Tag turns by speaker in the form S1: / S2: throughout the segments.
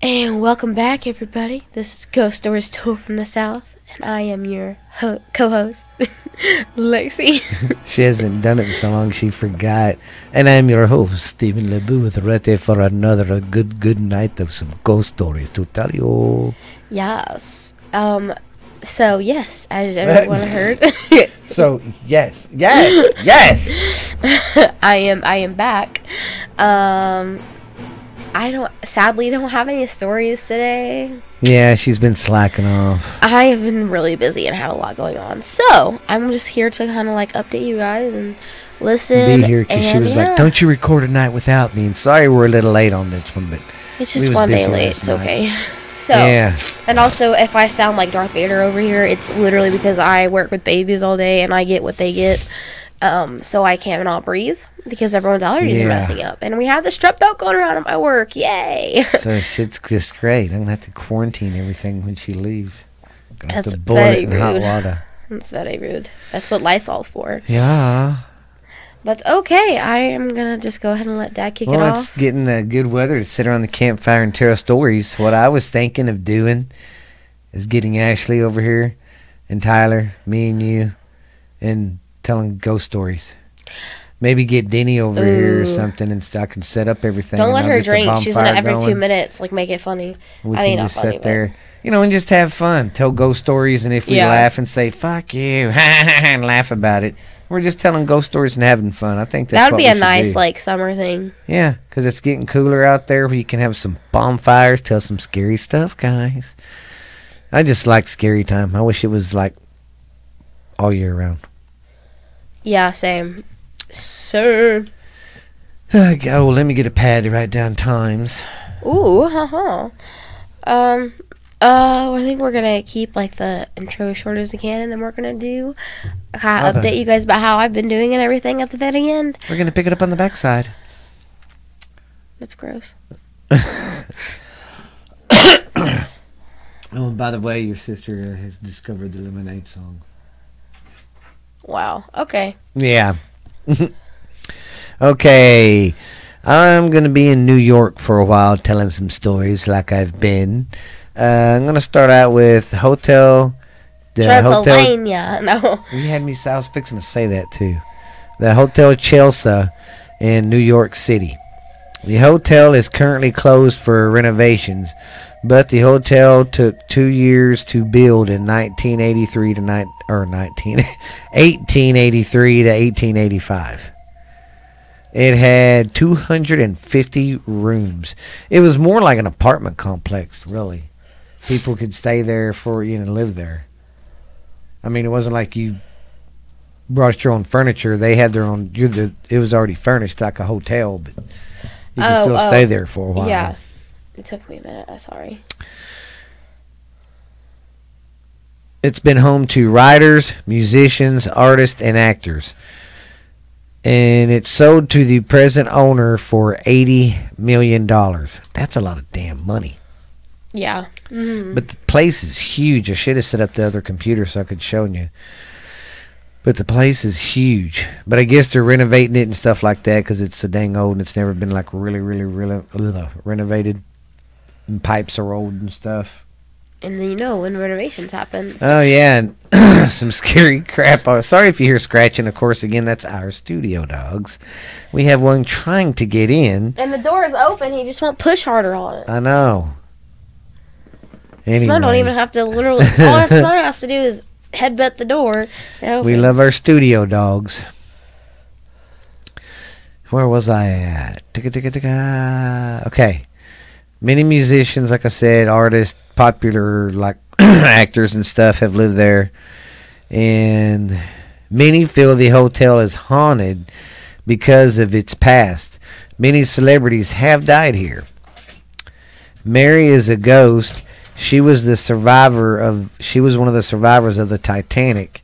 S1: And welcome back, everybody. This is Ghost Stories Told from the South, and I am your ho- co-host, Lexi.
S2: She hasn't done it so long she forgot. And I'm your host, Stephen Lebu, with ready for another good, good night of some ghost stories to tell you.
S1: yes. Um. So yes, as everyone heard,
S2: So, yes, yes, yes!
S1: I am I am back. Um. I don't sadly don't have any stories today.
S2: Yeah, she's been slacking off.
S1: I have been really busy and have a lot going on. So I'm just here to kind of like update you guys and listen.
S2: Be here because she was
S1: yeah,
S2: like, Don't you record a night without me? And sorry we're a little late on this one, but
S1: It's just one day late. It's
S2: night.
S1: okay. So
S2: yeah.
S1: and also if I sound like Darth Vader over here, it's literally because I work with babies all day and I get what they get. Um, so I cannot breathe because everyone's allergies
S2: Yeah.
S1: are messing up, and we have the strep throat going around at my work. Yay!
S2: So shit's just great. I'm going to have to quarantine everything when she leaves.
S1: That's very rude.
S2: water.
S1: That's very rude. That's what Lysol's for.
S2: Yeah.
S1: But okay, I am gonna just go ahead and let Dad kick
S2: Well,
S1: it
S2: it's
S1: off.
S2: getting the good weather to sit around the campfire and tell stories. What I was thinking of doing is getting Ashley over here and Tyler, me and you, and telling ghost stories. Maybe get Denny over here or something, and I can set up everything.
S1: Don't let
S2: I'll
S1: her drink. She's
S2: bonfire
S1: every two minutes like make it funny.
S2: We
S1: I
S2: can just
S1: funny,
S2: sit
S1: but-
S2: there, you know, and just have fun. Tell ghost stories, and if we
S1: Yeah.
S2: laugh and say "fuck you" and laugh about it, we're just telling ghost stories and having fun. I think
S1: That would be a nice
S2: do.
S1: like summer thing.
S2: Yeah, because it's getting cooler out there where you can have some bonfires, tell some scary stuff, guys. I just like scary time. I wish it was like all year round.
S1: Yeah, same. So,
S2: oh, let me get a pad to write down times.
S1: ooh, haha. Um, uh, I think we're gonna keep like the intro as short as we can, and then we're gonna do kind of update you guys about how I've been doing and everything at the very end.
S2: We're gonna pick it up on the backside.
S1: That's gross.
S2: Oh, and by the way, your sister uh, has discovered the Lemonade song.
S1: Wow. Okay.
S2: Yeah. okay. I'm going to be in New York for a while telling some stories like I've been. Uh, I'm going to start out with Hotel. The Hotel.
S1: Transylvania. No.
S2: You had me, I was fixing to say that too. The Hotel Chelsea in New York City. The hotel is currently closed for renovations, but the hotel took two years to build in 1983 to nine or 19 1883 to 1885. It had 250 rooms. It was more like an apartment complex, really. People could stay there for you know live there. I mean, it wasn't like you brought your own furniture. They had their own. The. It was already furnished like a hotel, but you could
S1: Oh,
S2: still
S1: oh.
S2: stay there for a while.
S1: Yeah. It took me a minute. I'm sorry.
S2: It's been home to writers, musicians, artists, and actors. And it's sold to the present owner for eighty million dollars. That's a lot of damn money.
S1: Yeah. Mhm.
S2: But the place is huge. I should have set up the other computer so I could show you. But the place is huge. But I guess they're renovating it and stuff like that because it's so dang old and it's never been like really, really, really ugh, renovated. And pipes are old and stuff.
S1: And then you know when renovations happen.
S2: Oh yeah, and some scary crap. Oh, sorry if you hear scratching. Of course, again, that's our studio dogs. We have one trying to get in.
S1: And the door is open. He just won't push harder on it.
S2: I know.
S1: Simone don't even have to literally. all Simone has to do is headbutt the door.
S2: We love our studio dogs. Where was I at? Okay. Many musicians, like I said, artists, popular like actors and stuff have lived there. And many feel the hotel is haunted because of its past. Many celebrities have died here. Mary is a ghost. She was the survivor of she was one of the survivors of the Titanic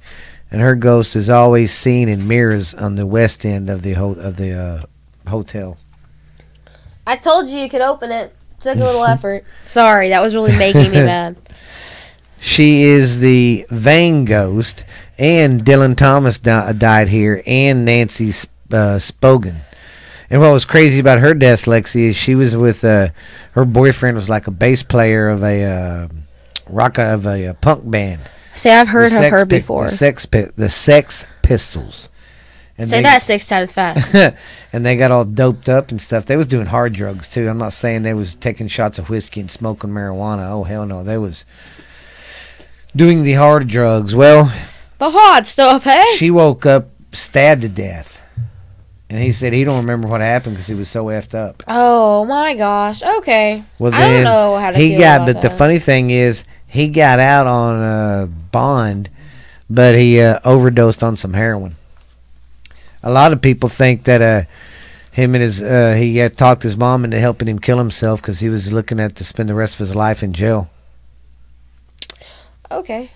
S2: and her ghost is always seen in mirrors on the west end of the ho- of the uh, hotel.
S1: I told you you could open it. Took a little effort. Sorry, that was really making me mad.
S2: She is the Vane ghost, and Dylan Thomas di- died here, and Nancy Sp- uh, Spogan. And what was crazy about her death, Lexi, is she was with uh, her boyfriend was like a bass player of a uh, rock of a, uh punk band.
S1: See, I've heard
S2: The
S1: of her
S2: Pi-
S1: before.
S2: The Sex Pi- the Sex Pistols. And
S1: Say
S2: they-
S1: that six times fast.
S2: and they got all doped up and stuff. They was doing hard drugs too. I'm not saying they was taking shots of whiskey and smoking marijuana. Oh hell no, they was doing the hard drugs. Well,
S1: the hard stuff, hey?
S2: she woke up stabbed to death, and he said he don't remember what happened because he was so effed up.
S1: Oh my gosh. Okay.
S2: Well,
S1: I
S2: then
S1: don't know how to
S2: he got. But the funny thing is, he got out on uh, bond, but he uh, overdosed on some heroin. A lot of people think that uh, him and his uh, he had talked his mom into helping him kill himself because he was looking at to spend the rest of his life in jail.
S1: Okay.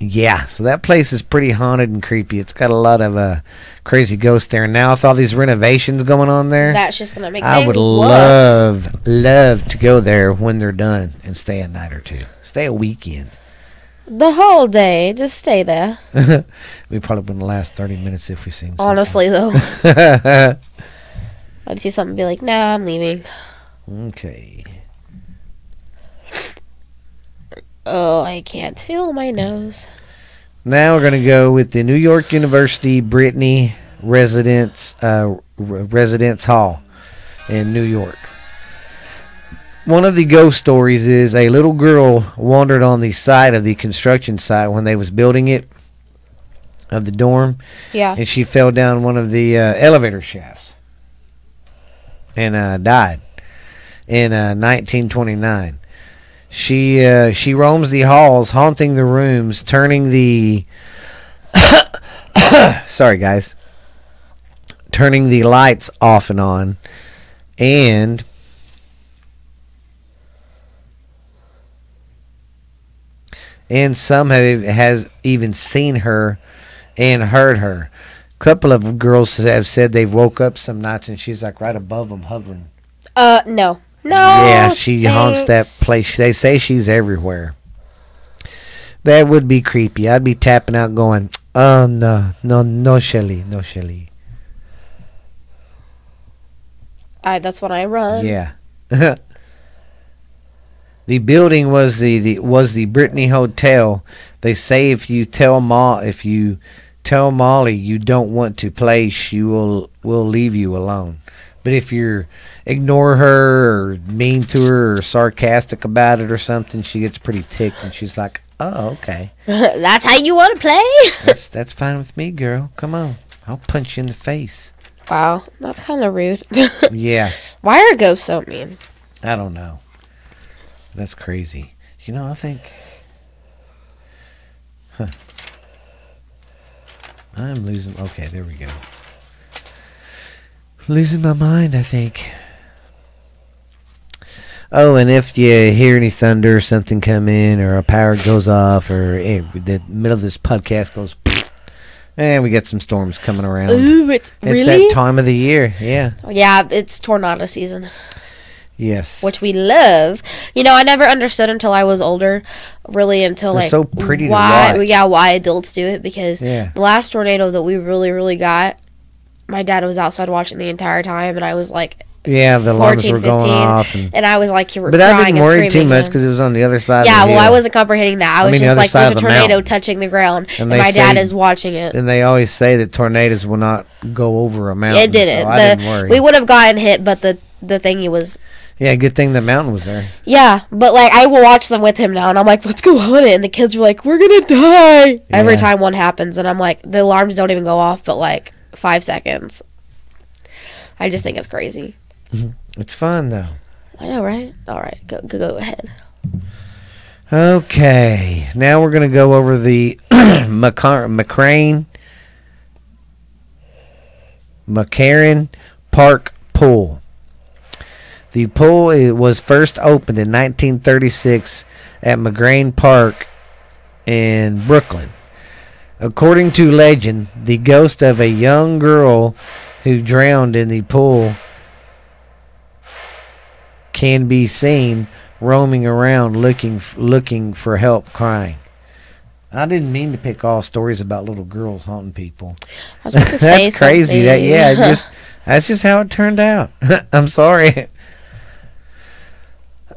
S2: Yeah, so that place is pretty haunted and creepy. It's got a lot of uh, crazy ghosts there. And now with all these renovations going on there,
S1: That's just gonna make
S2: I would
S1: worse.
S2: love, love to go there when they're done and stay a night or two. Stay a weekend.
S1: The whole day. Just stay there.
S2: we probably wouldn't last 30 minutes if we seen something.
S1: Honestly though. I'd see something be like, nah, I'm leaving.
S2: okay.
S1: Oh, I can't feel my nose.
S2: Now we're going to go with the New York University Brittany Residence, uh, R- Residence Hall in New York. One of the ghost stories is a little girl wandered on the side of the construction site when they was building it of the dorm
S1: Yeah.
S2: and she fell down one of the uh, elevator shafts and uh, died in uh, 1929. She uh, she roams the halls, haunting the rooms, turning the sorry guys, turning the lights off and on, and and some have has even seen her and heard her. A couple of girls have said they've woke up some nights and she's like right above them hovering.
S1: Uh, no. No.
S2: yeah, she haunts that place. They say she's everywhere. That would be creepy. I'd be tapping out going, oh no, no, no, Shelly, no, Shelly.
S1: I, that's what I run.
S2: Yeah. the building was the, the was the Brittany Hotel. They say if you tell Ma if you tell Molly you don't want to play, she will will leave you alone. But if you ignore her or mean to her or sarcastic about it or something, she gets pretty ticked and she's like, "Oh, okay,
S1: that's how you want to play?
S2: that's that's fine with me, girl. Come on, I'll punch you in the face."
S1: wow, that's kind of rude.
S2: Yeah.
S1: Why are ghosts so mean?
S2: I don't know. That's crazy. You know, I think. Huh. I'm losing. Okay, there we go. Losing my mind, I think. Oh, and if you hear any thunder or something come in, or a power goes off, or eh, the middle of this podcast goes, and we got some storms coming around.
S1: Ooh, it's,
S2: It's
S1: really?
S2: that time of the year. Yeah.
S1: yeah, it's tornado season,
S2: Yes.
S1: which we love. You know, I never understood until I was older, really until
S2: They're
S1: like
S2: so pretty
S1: why, yeah, why adults do it because
S2: Yeah.
S1: the last tornado that we really, really got, my dad was outside watching the entire time, and I was like,
S2: Yeah, the alarms
S1: 14,
S2: were going
S1: 15,
S2: off. And,
S1: and I was like, you were
S2: but I didn't worry too much because it was on the other side
S1: Yeah,
S2: of the
S1: well, I wasn't comprehending that. I
S2: I
S1: was
S2: mean,
S1: just
S2: other
S1: like, there's a
S2: the
S1: tornado
S2: mountain.
S1: touching the ground,
S2: And
S1: and, my dad is watching it.
S2: And they always say that tornadoes will not go over a mountain.
S1: It didn't.
S2: So I
S1: the,
S2: didn't worry.
S1: we would have gotten hit, but the the thingy was
S2: yeah, good thing the mountain was there.
S1: yeah. But like, I will watch them with him now, and I'm like, let's go on it. And the kids are like, we're gonna die every time one happens, and I'm like, the alarms don't even go off, but like five seconds. I just think it's crazy. Mm-hmm.
S2: It's fun though.
S1: I know, right? All right, go go, go ahead.
S2: Okay, now we're gonna go over the McCar- McCrane, McCarren Park Pool. The pool it was first opened in 1936 at McGrain Park in Brooklyn. According to legend, the ghost of a young girl who drowned in the pool can be seen roaming around looking looking for help crying. I didn't mean to pick all stories about little girls haunting people.
S1: I was about to say
S2: That's crazy. That yeah, just That's just how it turned out. I'm sorry.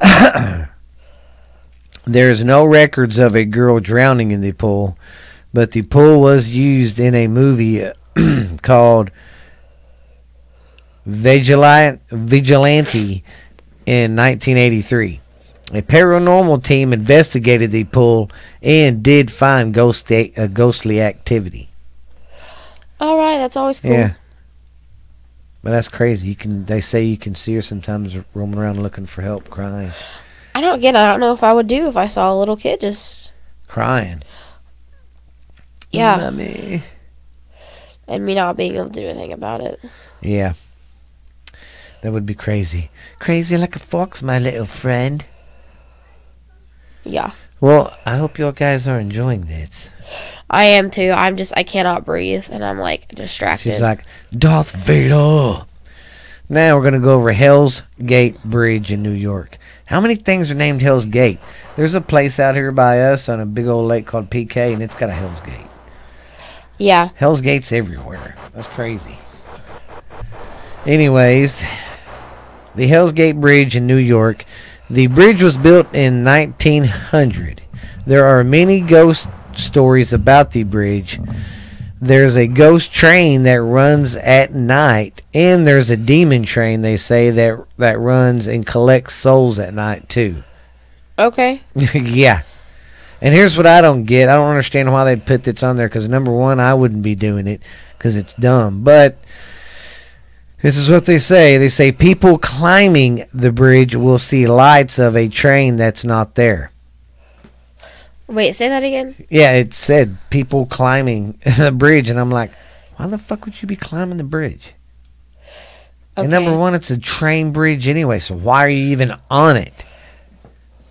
S2: There's no records of a girl drowning in the pool, but the pool was used in a movie called Vigilant, Vigilante in 1983. A paranormal team investigated the pool and did find ghost uh, ghostly activity.
S1: All right, that's always cool.
S2: Yeah. But that's crazy. You can they say you can see her sometimes roaming around looking for help, crying.
S1: I don't get. I don't know if I would do if I saw a little kid just
S2: Crying.
S1: yeah,
S2: Mommy.
S1: and me not being able to do anything about it.
S2: Yeah. That would be crazy. Crazy like a fox, my little friend.
S1: Yeah,
S2: Well, I hope you guys are enjoying this.
S1: I am too. I'm just I cannot breathe, and I'm like distracted.
S2: She's like, Darth Vader. Now we're going to go over Hell's Gate Bridge in New York. How many things are named Hell's Gate? There's a place out here by us on a big old lake called PK, and it's got a Hell's Gate.
S1: yeah,
S2: Hell's Gates everywhere. That's crazy. Anyways, the Hell's Gate Bridge in New York. The bridge was built in 1900. There are many ghost stories about the bridge. There's a ghost train that runs at night, and there's a demon train they say that that runs and collects souls at night too.
S1: okay.
S2: yeah. And here's what I don't get. I don't understand why they'd put this on there because number one, I wouldn't be doing it because it's dumb. But this is what they say. They say people climbing the bridge will see lights of a train that's not there.
S1: Wait, say that again.
S2: Yeah, it said people climbing the bridge, and I'm like, why the fuck would you be climbing the bridge?
S1: Okay.
S2: And number one, it's a train bridge anyway, so why are you even on it?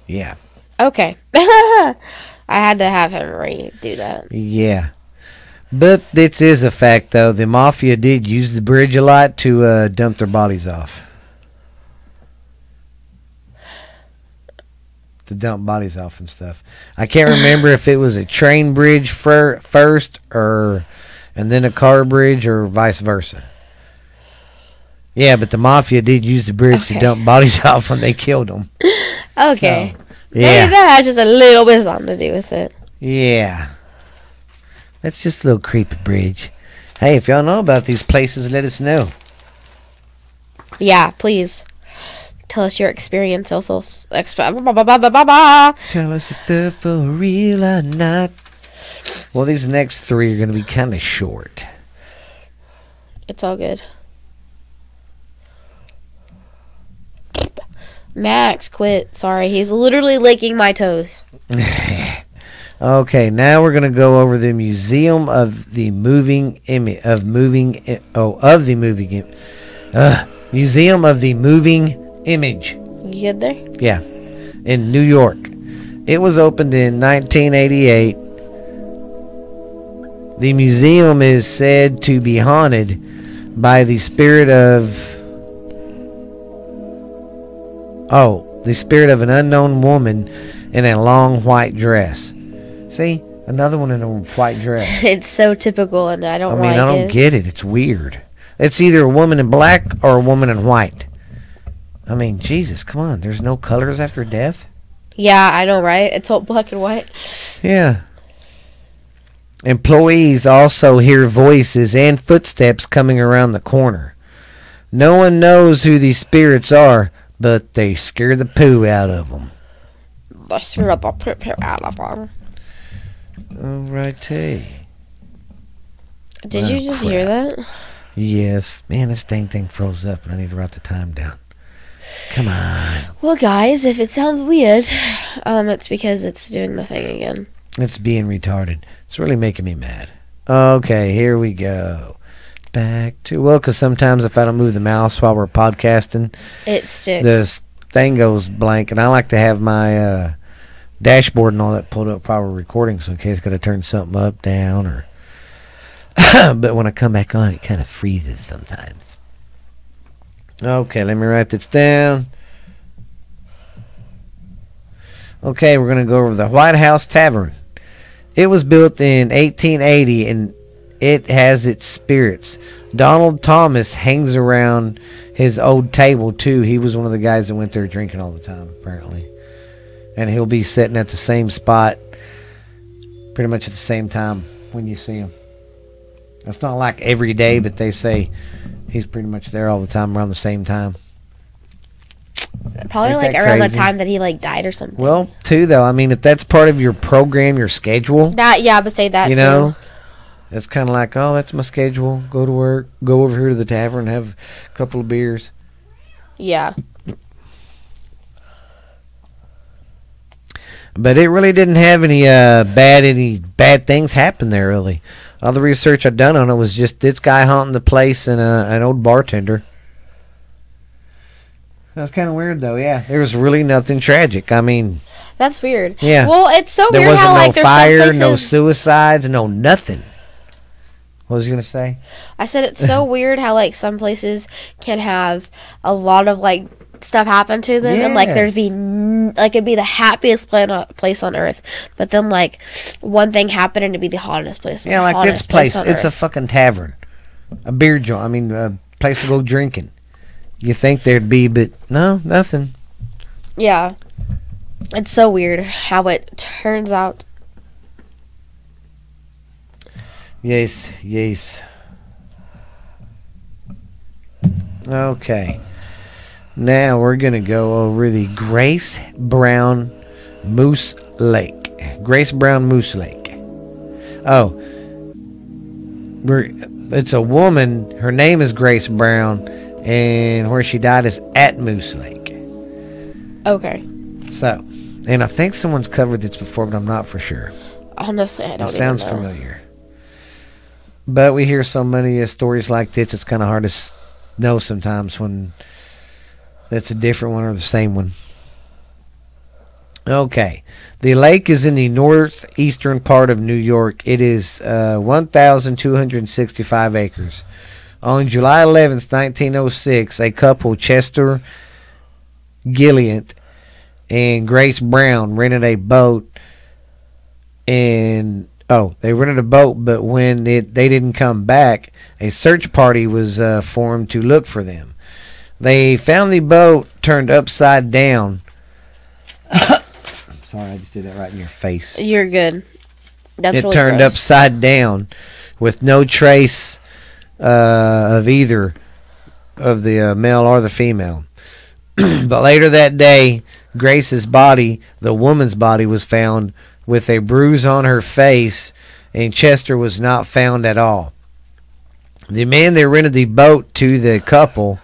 S2: Yeah.
S1: Okay. I had to have him redo that.
S2: Yeah. But this is a fact, though. The mafia did use the bridge a lot to uh, dump their bodies off. To dump bodies off and stuff. I can't remember if it was a train bridge fir- first, or and then a car bridge, or vice versa. Yeah, but the mafia did use the bridge to dump bodies off when they killed them.
S1: Okay. Maybe
S2: Yeah,
S1: that has just a little bit something to do with it.
S2: yeah. That's just a little creepy bridge. Hey, if y'all know about these places, let us know.
S1: Yeah, please. Tell us your experience. Also, exp- ba- ba- ba- ba- ba- ba.
S2: Tell us if they're for real or not. Well, these next three are going to be kind of short.
S1: It's all good. Max, quit. Sorry, he's literally licking my toes.
S2: okay, now we're going to go over the Museum of the Moving Image of Moving I- oh of the Moving Im- uh, Museum of the Moving Image.
S1: You good there?
S2: Yeah, in New York. It was opened in 1988. The museum is said to be haunted by the spirit of Oh, the spirit of an unknown woman in a long white dress. See, another one in a white dress.
S1: It's so typical, and I
S2: I
S1: don't I
S2: mean,
S1: like
S2: I don't
S1: it.
S2: get it. It's weird. It's either a woman in black or a woman in white. I mean, Jesus, come on. There's no colors after death.
S1: yeah, I know, right? It's all black and white.
S2: Yeah. Employees also hear voices and footsteps coming around the corner. No one knows who these spirits are, but they scare the poo out of them.
S1: Screw up the poop out of them.
S2: Alrighty.
S1: Did
S2: Oh,
S1: you just hear that?
S2: Yes. Man, this dang thing froze up and I need to write the time down. Come on.
S1: Well, guys, if it sounds weird, um, it's because it's doing the thing again.
S2: It's being retarded. It's really making me mad. Okay, here we go. Back to well, because sometimes if I don't move the mouse while we're podcasting,
S1: It sticks.
S2: this thing goes blank, and I like to have my uh, dashboard and all that pulled up while we're recording, so in case I got to turn something up, down, or. but when I come back on, it kind of freezes sometimes. Okay, let me write this down. Okay, we're gonna go over the White House Tavern. It was built in 1880 and it has its spirits. Donald Thomas hangs around his old table too. He was one of the guys that went there drinking all the time, apparently. And he'll be sitting at the same spot pretty much at the same time when you see him. It's not like every day, but they say he's pretty much there all the time around the same time.
S1: Probably
S2: Ain't
S1: like around
S2: crazy?
S1: the time that he like died or something.
S2: Well, too though. I mean, if that's part of your program, your schedule,
S1: that yeah, but say that
S2: you
S1: too.
S2: know, it's kind of like, oh, that's my schedule. Go to work. Go over here to the tavern, have a couple of beers.
S1: Yeah.
S2: But it really didn't have any uh, bad any bad things happen there. Really, all the research I've done on it was just this guy haunting the place and uh, an old bartender. That's kind of weird, though. Yeah, there was really nothing tragic. I mean,
S1: That's weird.
S2: Yeah.
S1: Well, it's so
S2: there
S1: weird
S2: wasn't
S1: how
S2: no
S1: like there's
S2: fire,
S1: some places.
S2: no suicides, no nothing. What was you gonna say?
S1: I said it's so weird how like some places can have a lot of like stuff happen to them and like there'd be n- like it'd be the happiest plan- uh, place on earth, but then like one thing happened and it'd be the hottest place.
S2: Yeah, like this place.
S1: on
S2: It's a fucking tavern, a beer joint. I mean, a place to go drinking. You think there'd be, but no, nothing.
S1: yeah. It's so weird how it turns out.
S2: Yes, yes. Okay. Now we're going to go over the Grace Brown Moose Lake. Grace Brown Moose Lake. Oh. We're, it's a woman. Her name is Grace Brown. And where she died is at Moose Lake.
S1: Okay.
S2: So. And I think someone's covered this before, but I'm not for sure.
S1: Honestly, I don't.
S2: It sounds familiar. But we hear so many uh, stories like this, it's kind of hard to s- know sometimes when it's a different one or the same one. Okay. The lake is in the northeastern part of New York. It is uh, 1,265 acres. On July 11th, 1906, a couple, Chester Gillette and Grace Brown, rented a boat and oh, they rented a boat, but when it they didn't come back, a search party was uh, formed to look for them. They found the boat turned upside down. I'm sorry, I just did that right in your face.
S1: You're good. That's
S2: it
S1: really
S2: turned
S1: gross.
S2: upside down, with no trace uh, of either of the uh, male or the female. but later that day, Grace's body, the woman's body, was found with a bruise on her face, and Chester was not found at all. The man that rented the boat to the couple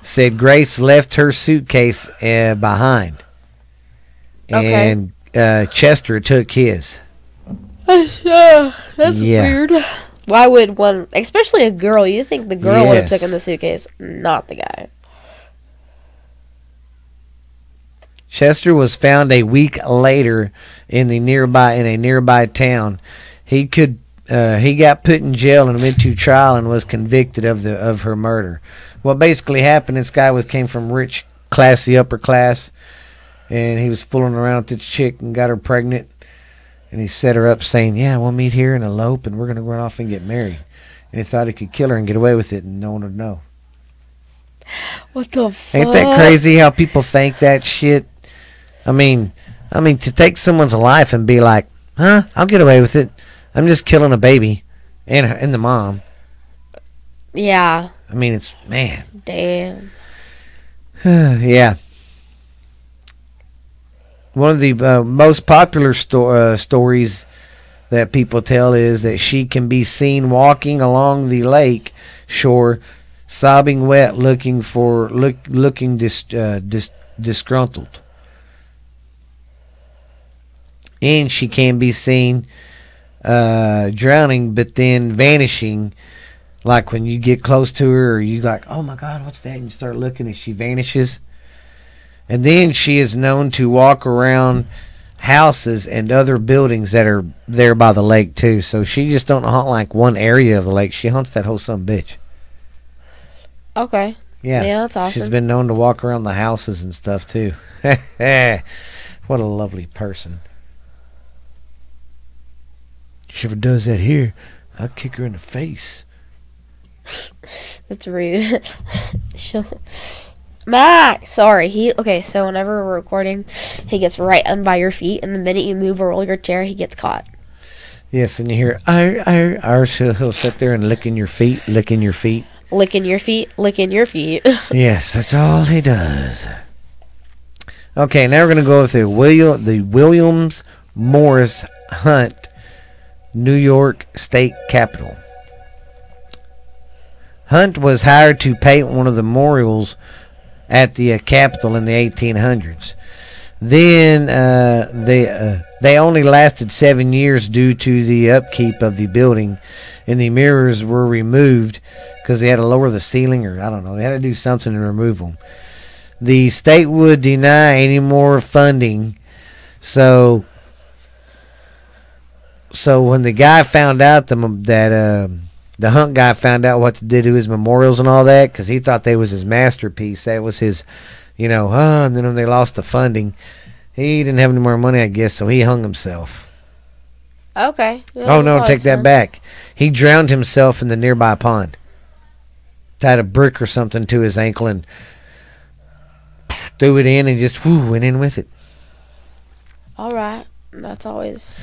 S2: said Grace left her suitcase uh, behind,
S1: Okay.
S2: and uh, Chester took his.
S1: Yeah, that's
S2: Yeah.
S1: weird. Why would one, especially a girl? You think the girl would have taken the suitcase, not the guy?
S2: Chester was found a week later in the nearby in a nearby town. He could uh, he got put in jail and went to trial and was convicted of the of her murder. What basically happened? This guy was came from rich, classy, upper class, and he was fooling around with this chick and got her pregnant. And he set her up, saying, "Yeah, we'll meet here and elope, and we're gonna run off and get married." And he thought he could kill her and get away with it, and no one would know.
S1: What the fuck?
S2: Ain't that crazy how people think that shit? I mean, I mean to take someone's life and be like, "Huh? I'll get away with it. I'm just killing a baby and her, and the mom."
S1: Yeah,
S2: I mean, it's man.
S1: damn.
S2: yeah. One of the uh, most popular sto- uh, stories that people tell is that she can be seen walking along the lake shore, sobbing wet, looking for look looking dis, uh, dis, disgruntled. And she can be seen uh, drowning, but then vanishing. Like when you get close to her, or you like, oh my God, what's that? And you start looking, and she vanishes. And then she is known to walk around houses and other buildings that are there by the lake too. So she just don't hunt like one area of the lake. She hunts that whole a bitch.
S1: Okay.
S2: Yeah.
S1: Yeah, that's awesome.
S2: She's been known to walk around the houses and stuff too. what a lovely person. She ever does that here, I'll kick her in the face.
S1: That's rude. She'll. Max, sorry. He okay. So whenever we're recording, he gets right on by your feet, and the minute you move or roll your chair, he gets caught.
S2: Yes, and you hear, "Ar, ar, ar." So he'll sit there and licking your feet, licking your feet.
S1: Licking your feet, licking your feet.
S2: Yes, that's all he does. Okay, now we're gonna go through William the Williams Morris Hunt, New York State Capitol. Hunt was hired to paint one of the memorials at the uh, Capitol in the 1800s. Then uh, they uh, they only lasted seven years due to the upkeep of the building, and the mirrors were removed because they had to lower the ceiling, or I don't know, they had to do something to remove them. The state would deny any more funding, so so when the guy found out the that uh, the Hunt guy found out what to do to his memorials and all that, because he thought they was his masterpiece, that was his, you know, oh, and then when they lost the funding, he didn't have any more money, I guess, so he hung himself.
S1: Okay.
S2: Oh no, take that back. He drowned himself in the nearby pond. Tied a brick or something to his ankle and threw it in and just whoo, went in with it.
S1: All right. That's always.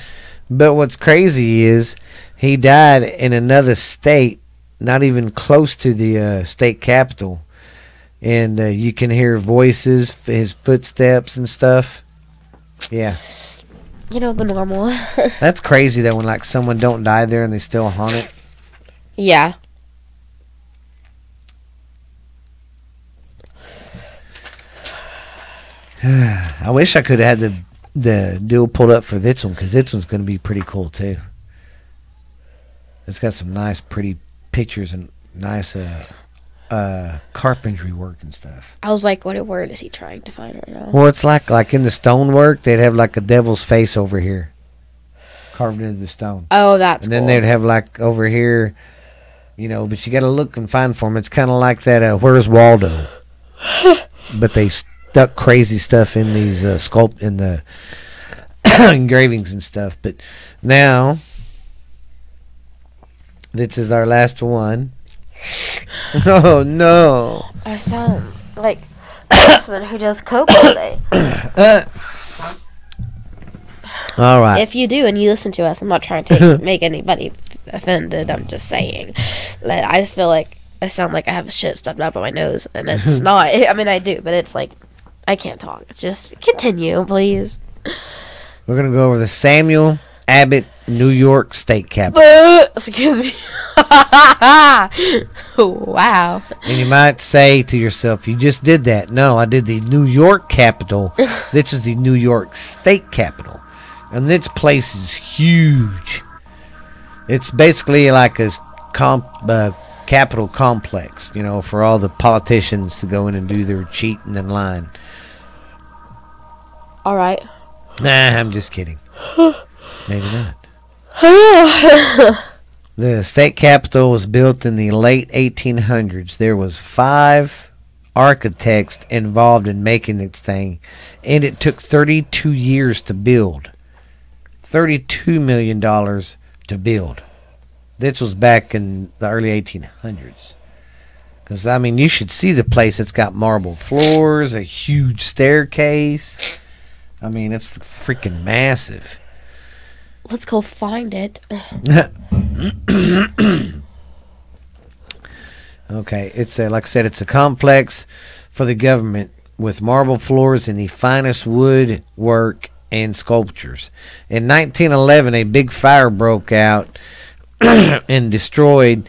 S2: But what's crazy is he died in another state, not even close to the uh, state capital, and uh, you can hear voices, his footsteps and stuff. Yeah,
S1: You know the normal.
S2: that's crazy that when like someone don't die there and they still haunt it.
S1: yeah.
S2: I wish I could have had the the deal pulled up for this one because this one's going to be pretty cool too. It's got some nice, pretty pictures and nice uh, uh, carpentry work and stuff.
S1: I was like, what word is he trying to find right now?
S2: Well, it's like like in the stonework, they'd have like a devil's face over here, carved into the stone,
S1: Oh, that's
S2: and then
S1: cool.
S2: they'd have like over here, you know. But you got to look and find for them. It's kind of like that. Uh, Where's Waldo? but they stuck crazy stuff in these uh, sculpt in the engravings and stuff. But now, this is our last one. Oh no!
S1: I sound like person who does coke all day.
S2: Uh, all right.
S1: If you do and you listen to us, I'm not trying to take, make anybody offended. I'm just saying. That I just feel like I sound like I have shit stuffed up on my nose, and it's not. I mean, I do, but it's like I can't talk. Just continue, please.
S2: We're gonna go over the Samuel Abbott New York State Capitol.
S1: Excuse me. wow.
S2: And you might say to yourself, "You just did that." No, I did the New York Capitol. this is the New York State Capitol, and this place is huge. It's basically like a comp, uh, capital complex, you know, for all the politicians to go in and do their cheating and line.
S1: All right.
S2: Nah, I'm just kidding. Maybe not. The state capitol was built in the late 1800s. There was five architects involved in making this thing, and it took 32 years to build. 32 million dollars to build. This was back in the early 1800s. Cuz I mean, you should see the place. It's got marble floors, a huge staircase. I mean, it's freaking massive.
S1: Let's go find it.
S2: Okay, it's a, like I said, it's a complex for the government with marble floors and the finest wood work and sculptures. In 1911, a big fire broke out and destroyed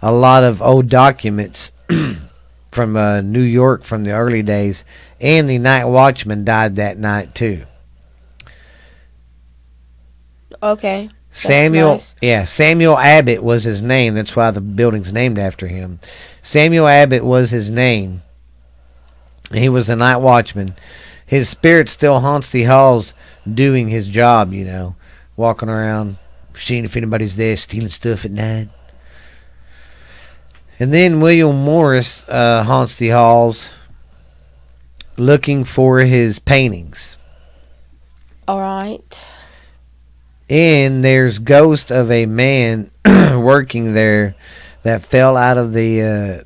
S2: a lot of old documents from uh, New York from the early days, and the night watchman died that night too.
S1: Okay.
S2: Samuel,
S1: nice.
S2: yeah, Samuel Abbott was his name. That's why the building's named after him. Samuel Abbott was his name. He was a night watchman. His spirit still haunts the halls, doing his job. You know, walking around, seeing if anybody's there, stealing stuff at night. And then William Morris uh, haunts the halls, looking for his paintings.
S1: All right.
S2: and there's ghost of a man working there that fell out of the uh,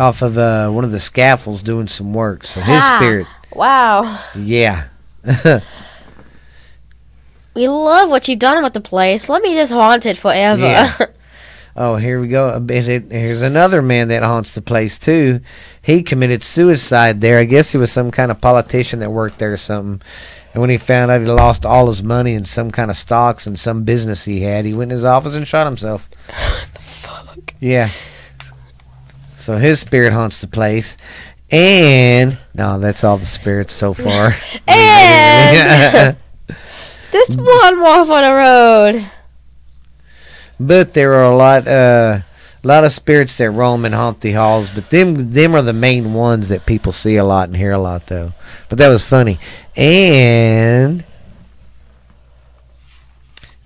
S2: off of uh, one of the scaffolds doing some work. So his
S1: Ah.
S2: spirit,
S1: Wow.
S2: yeah.
S1: We love what you've done with the place. Let me just haunt it forever.
S2: Yeah. Oh, here we go. A bit- Here's another man that haunts the place too. He committed suicide there. I guess he was some kind of politician that worked there or something. And when he found out he lost all his money in some kind of stocks and some business he had, he went in his office and shot himself.
S1: What the fuck.
S2: Yeah. So his spirit haunts the place. And no, that's all the spirits so far.
S1: And just one wolf on the road.
S2: But there are a lot, uh, a lot of spirits that roam and haunt the halls. But them, them are the main ones that people see a lot and hear a lot, though. But that was funny. And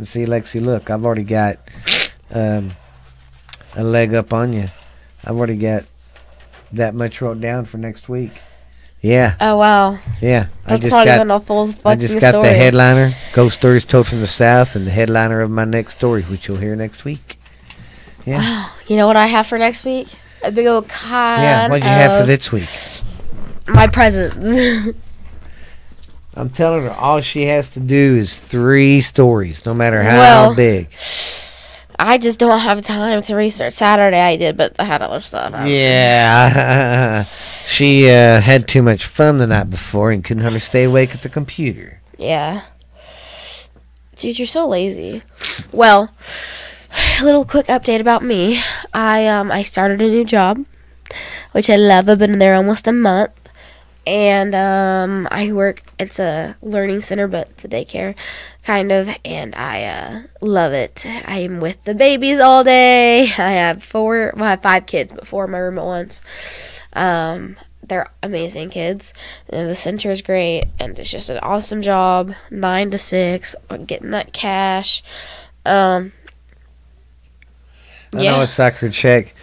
S2: and see, Lexi, look, I've already got um, a leg up on you. I've already got that much wrote down for next week. Yeah,
S1: Oh wow,
S2: yeah. I
S1: that's
S2: just
S1: not
S2: got
S1: even a full fucking
S2: I just got
S1: story.
S2: the headliner, Ghost Stories Told from the South, and the headliner of my next story, which you'll hear next week. Yeah.
S1: Wow. You know what I have for next week? A big old con.
S2: Yeah, What do you have for this week?
S1: My presents.
S2: I'm telling her all she has to do is three stories, no matter how
S1: Well-
S2: big.
S1: I just don't have time to research. Saturday I did, but I had other stuff.
S2: Yeah. she uh, had too much fun the night before and couldn't hardly stay awake at the computer.
S1: Yeah. Dude, you're so lazy. Well, a little quick update about me. I um I started a new job, which I love. I've been there almost a month. And um I work it's a learning center but it's a daycare kind of and I uh love it. I am with the babies all day. I have four well I have five kids, but four in my room at once. Um they're amazing kids. And the center is great, and it's just an awesome job. Nine to six, getting that cash. Um,
S2: I know it's like her check.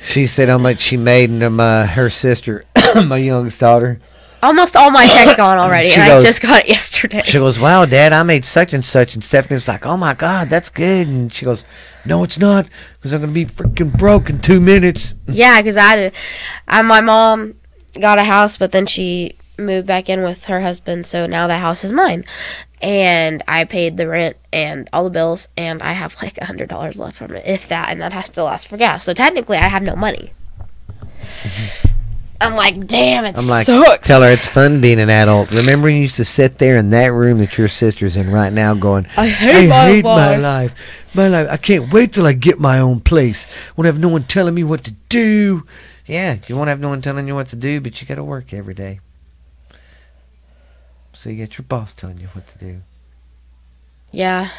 S2: She said how much she made, and um, uh, her sister, my youngest daughter,
S1: almost all my checks gone already, and
S2: goes-
S1: I just got it yesterday.
S2: She goes, "Wow, Dad, I made such and such," and Stephanie's like, "Oh my God, that's good." And she goes, "No, it's not, because I'm gonna be freaking broke in two minutes."
S1: yeah, because I, did- I, my mom got a house, but then she moved back in with her husband, so now the house is mine. And I paid the rent and all the bills, and I have like a hundred dollars left from it, if that, and that has to last for gas. So technically, I have no money. Mm-hmm. I'm like, damn, it
S2: I'm like,
S1: sucks.
S2: tell her it's fun being an adult. Remember, you used to sit there in that room that your sister's in right now, going,
S1: I hate, my,
S2: hate my
S1: life.
S2: life. My life. I can't wait till I get my own place. Won't have no one telling me what to do. Yeah, you won't have no one telling you what to do, but you got to work every day. So you get your boss telling you what to do.
S1: Yeah,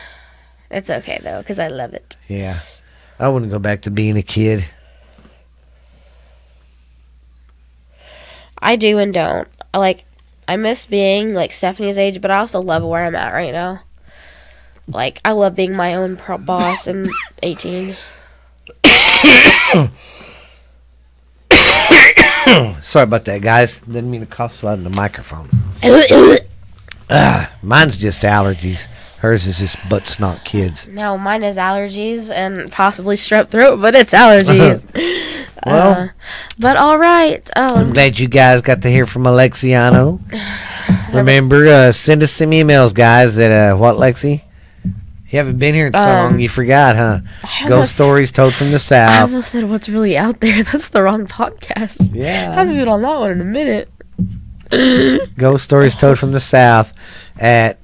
S1: it's okay though, because I love it.
S2: Yeah. I wouldn't go back to being a kid.
S1: I do and don't. I Like, I miss being like Stephanie's age, but I also love where I'm at right now. Like, I love being my own pro- boss and 18.
S2: Sorry about that, guys. Didn't mean to cough so loud in the microphone. Ah, mine's just allergies. Hers is just butt snot kids.
S1: no, mine is allergies and possibly strep throat, but it's allergies.
S2: Well-
S1: Uh, but all right. Oh,
S2: I'm glad you guys got to hear from Alexiano. Remember, uh, send us some emails, guys. At uh, what, Lexi? You haven't been here in so
S1: Um,
S2: long, you forgot, huh? Ghost stories told from the south.
S1: I almost said what's really out there. That's the wrong podcast.
S2: Yeah, I
S1: haven't been on that one in a minute.
S2: Ghost stories told from the south at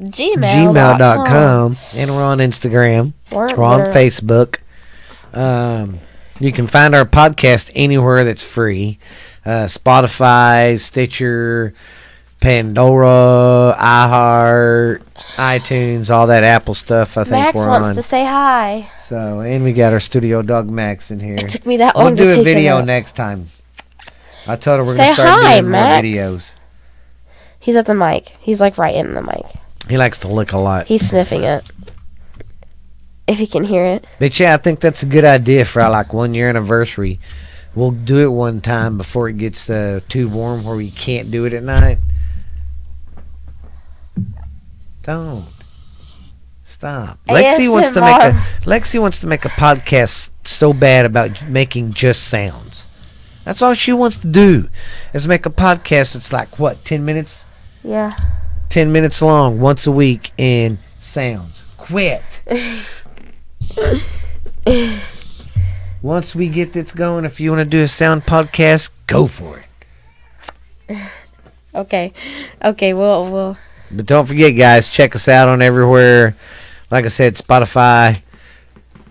S1: Gmail.
S2: gmail.com. And we're on Instagram.
S1: We're,
S2: We're on Facebook. Um, you can find our podcast anywhere that's free uh, Spotify, Stitcher, Pandora, iHeart, iTunes, all that Apple stuff. I think
S1: Max
S2: we're
S1: wants
S2: on.
S1: to say hi.
S2: So, and we got our studio dog Max in here.
S1: It took me that long
S2: We'll
S1: to
S2: do a video next time. I told her we're
S1: Say
S2: gonna start
S1: hi,
S2: doing more videos.
S1: He's at the mic. He's like right in the mic.
S2: He likes to lick a lot.
S1: He's sniffing it. If he can hear it.
S2: But yeah, I think that's a good idea for our like one year anniversary. We'll do it one time before it gets uh, too warm where we can't do it at night. Don't. Stop. Lexi wants to make a Lexi wants to make a podcast so bad about making just sounds. That's all she wants to do is make a podcast that's like what, ten minutes?
S1: Yeah.
S2: Ten minutes long once a week in sounds. Quit. once we get this going, if you want to do a sound podcast, go for it.
S1: Okay. Okay. We'll we'll.
S2: But don't forget, guys, check us out on everywhere. Like I said, Spotify.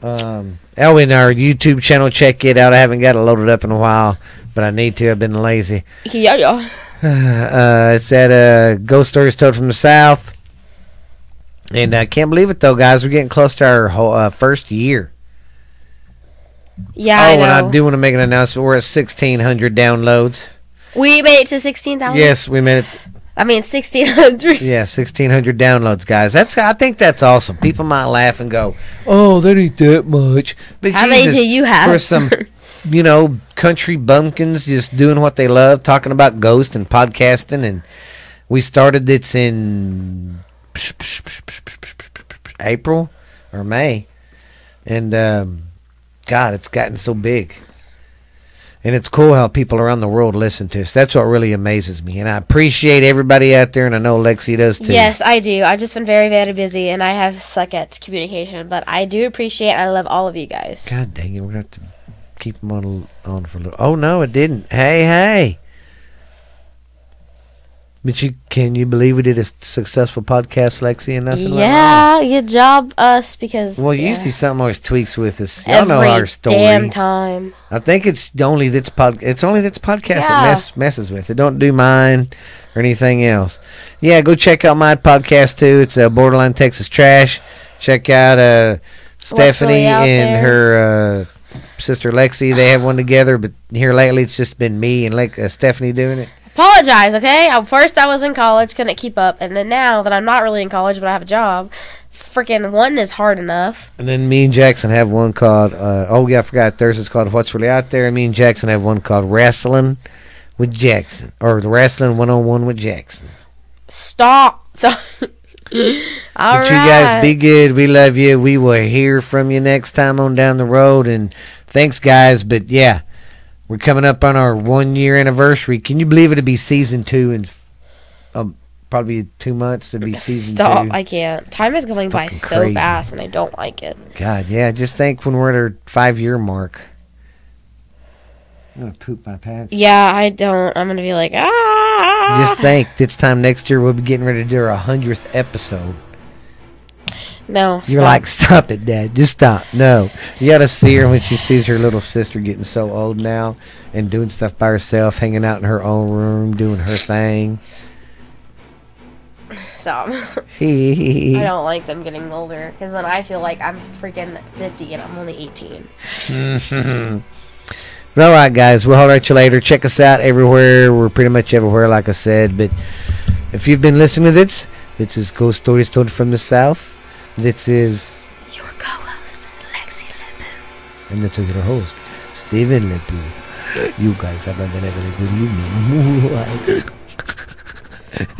S2: Um, Elwin, our YouTube channel, check it out. I haven't got it loaded up in a while, but I need to. I've been lazy.
S1: Yeah. Yeah.
S2: Uh, it's at uh, Ghost Stories Told from the South. And I can't believe it, though, guys. We're getting close to our whole, uh, first year.
S1: Yeah.
S2: oh,
S1: I
S2: and. I do want to make an announcement. We're at 1,600 downloads.
S1: We made it to sixteen thousand.
S2: Yes, we made it.
S1: I mean sixteen hundred.
S2: Yeah, sixteen hundred downloads, guys. That's I think that's awesome. People might laugh and go, "Oh, that ain't that much." But
S1: How many do you have?
S2: for some, you know, country bumpkins just doing what they love, talking about ghost and podcasting, and we started this in April or May, and um, God, it's gotten so big. And it's cool how people around the world listen to us. That's what really amazes me. And I appreciate everybody out there, and I know Lexi does too.
S1: Yes, I do. I've just been very, very busy, and I have suck at communication. But I do appreciate. and I love all of you guys.
S2: God dang it, we're gonna have to keep them on on for a little. Oh no, it didn't. Hey, hey. But you can you believe we did a successful podcast, Lexi, and nothing?
S1: Yeah, good job, us. Because
S2: Well,
S1: yeah,
S2: usually something always tweaks with us. Y'all
S1: every
S2: know our story.
S1: damn time.
S2: I think it's only this pod. It's only this podcast
S1: Yeah.
S2: that mess, messes with it. Don't do mine or anything else. Yeah, go check out my podcast too. It's uh, Borderline Texas Trash. Check out uh, Stephanie
S1: really out
S2: and
S1: there?
S2: her uh, sister Lexi. They have one together, but here lately it's just been me and like uh, Stephanie doing it.
S1: Apologize, okay? At first, I was in college, couldn't keep up, and then now that I'm not really in college, but I have a job, freaking one is hard enough.
S2: And then me and Jackson have one called. Uh, oh yeah, I forgot. Thursday's called What's Really Out There. And me and Jackson have one called Wrestling with Jackson or the Wrestling One on One with Jackson.
S1: Stop. So, all
S2: but you guys be good. We love you. We will hear from you next time on down the road. And thanks, guys. But yeah, we're coming up on our one year anniversary. Can you believe it'll be season two in um, probably two months? It'll be season
S1: Stop.
S2: two.
S1: I can't. Time is going by
S2: Fucking
S1: so
S2: crazy.
S1: fast, and I don't like it.
S2: God, yeah. Just think when we're at our five year mark. I'm gonna poop my pants.
S1: Yeah, I don't. I'm gonna be like, ah.
S2: Just think, this time next year we'll be getting ready to do our hundredth episode.
S1: No.
S2: You're
S1: stop.
S2: like, stop it, Dad. Just stop. No. You gotta see her when she sees her little sister getting so old now and doing stuff by herself, hanging out in her own room, doing her thing.
S1: stop. I don't like them getting older because then I feel like I'm freaking 50 and I'm only 18.
S2: All right, guys. We'll holler at you later. Check us out everywhere. We're pretty much everywhere, like I said. But if you've been listening to this, this is Ghost Stories Told from the South. This is,
S1: Your co-host, Lexi Lebu.
S2: and this is your host, Steven Lepus. You guys have a very, very good evening.